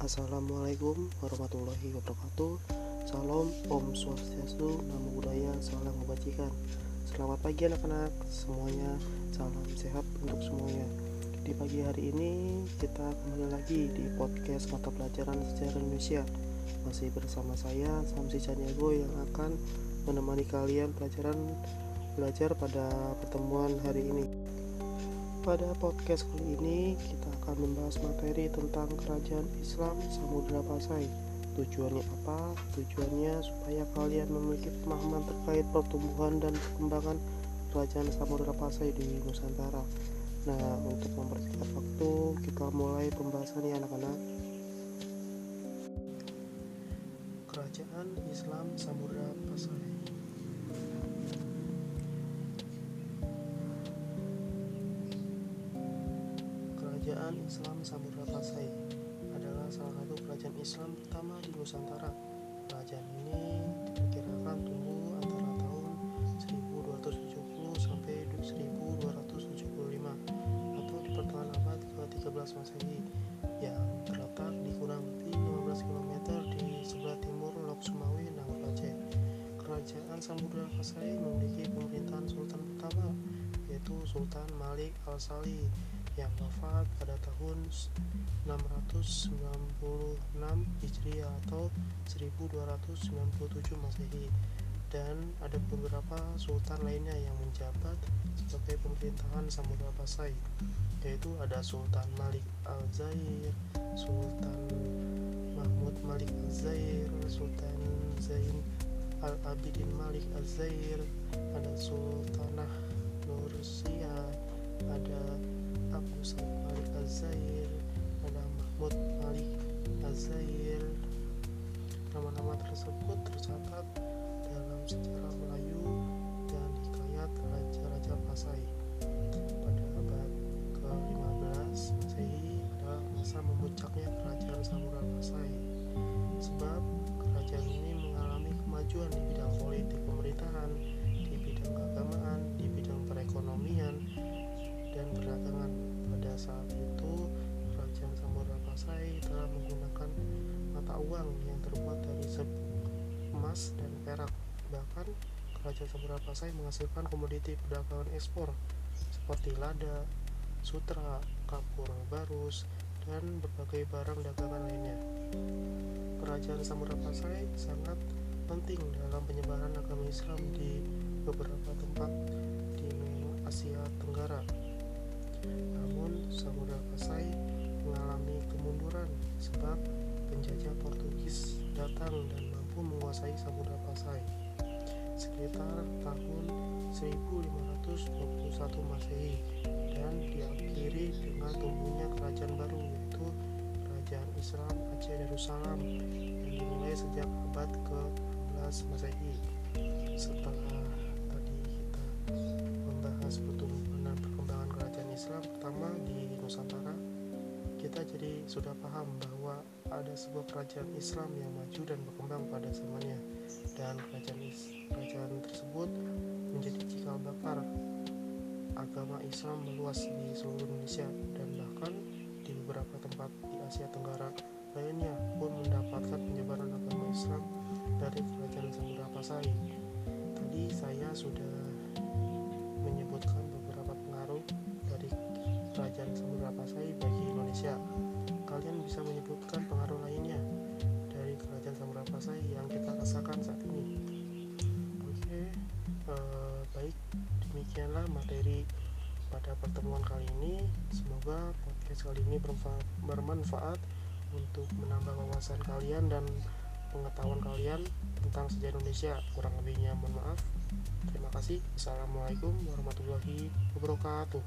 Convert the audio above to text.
Assalamualaikum warahmatullahi wabarakatuh. Salam, Om Swastiastu, Namo Buddhaya, Salam Kebajikan. Selamat pagi anak-anak semuanya. Salam sehat untuk semuanya. Di pagi hari ini kita kembali lagi di podcast mata pelajaran sejarah Indonesia. Masih bersama saya Samsi Caniago yang akan menemani kalian pelajaran belajar pada pertemuan hari ini. Pada podcast kali ini kita akan membahas materi tentang kerajaan Islam Samudra Pasai. Tujuannya apa? Tujuannya supaya kalian memiliki pemahaman terkait pertumbuhan dan perkembangan kerajaan Samudra Pasai di Nusantara. Nah, untuk mempersingkat waktu, kita mulai pembahasannya anak-anak. Kerajaan Islam Samudra Pasai Kerajaan Islam Samudra Pasai adalah salah satu kerajaan Islam pertama di Nusantara. Kerajaan ini diperkirakan tumbuh antara tahun 1270 sampai 1275 atau di pertengahan abad ke-13 Masehi yang terletak di kurang lebih 15 km di sebelah timur Lok Sumawi Nangor Aceh. Kerajaan Samudra Pasai memiliki pemerintahan sultan pertama yaitu Sultan Malik Al-Salih yang wafat pada tahun 696 Hijriah atau 1297 Masehi. Dan ada beberapa sultan lainnya yang menjabat sebagai pemerintahan Samudra Pasai yaitu ada Sultan Malik Al-Zair, Sultan Mahmud Malik Al-Zair, Sultan Zain Al-Abidin Malik Al-Zair, ada Sultanah Nursia, ada Said Malik Az-Zair ada Mahmud Malik Az-Zair nama-nama tersebut tercatat dalam sejarah Melayu dan hikayat Raja-Raja Pasai pada abad ke-15 Masehi adalah masa memuncaknya kerajaan Samudra Pasai sebab kerajaan ini mengalami kemajuan di bidang politik pemerintahan di bidang keagamaan uang yang terbuat dari emas dan perak. Bahkan, Kerajaan Samudra Pasai menghasilkan komoditi perdagangan ekspor seperti lada, sutra, kapur, barus, dan berbagai barang dagangan lainnya. Kerajaan Samudra Pasai sangat penting dalam penyebaran agama Islam di beberapa tempat di Asia Tenggara namun Samudra Pasai dan mampu menguasai Samudra Pasai sekitar tahun 1521 Masehi dan diakhiri dengan tumbuhnya kerajaan baru yaitu Kerajaan Islam Aceh Darussalam yang dimulai sejak abad ke-11 Masehi. Setelah tadi kita membahas pertumbuhan kita jadi sudah paham bahwa ada sebuah kerajaan Islam yang maju dan berkembang pada zamannya dan kerajaan, kerajaan tersebut menjadi cikal bakal agama Islam meluas di seluruh Indonesia dan bahkan di beberapa tempat di Asia Tenggara lainnya pun mendapatkan penyebaran agama Islam dari kerajaan Samudra Pasai. Tadi saya sudah menyebutkan beberapa pengaruh dari kerajaan Samudra Pasai bagi Indonesia. Kalian bisa menyebutkan pengaruh lainnya dari kerajaan Samudra Pasai yang kita rasakan saat ini. Oke, eh, baik demikianlah materi pada pertemuan kali ini. Semoga podcast kali ini bermanfaat untuk menambah wawasan kalian dan pengetahuan kalian tentang sejarah Indonesia. Kurang lebihnya mohon maaf. Terima kasih. Assalamualaikum warahmatullahi wabarakatuh.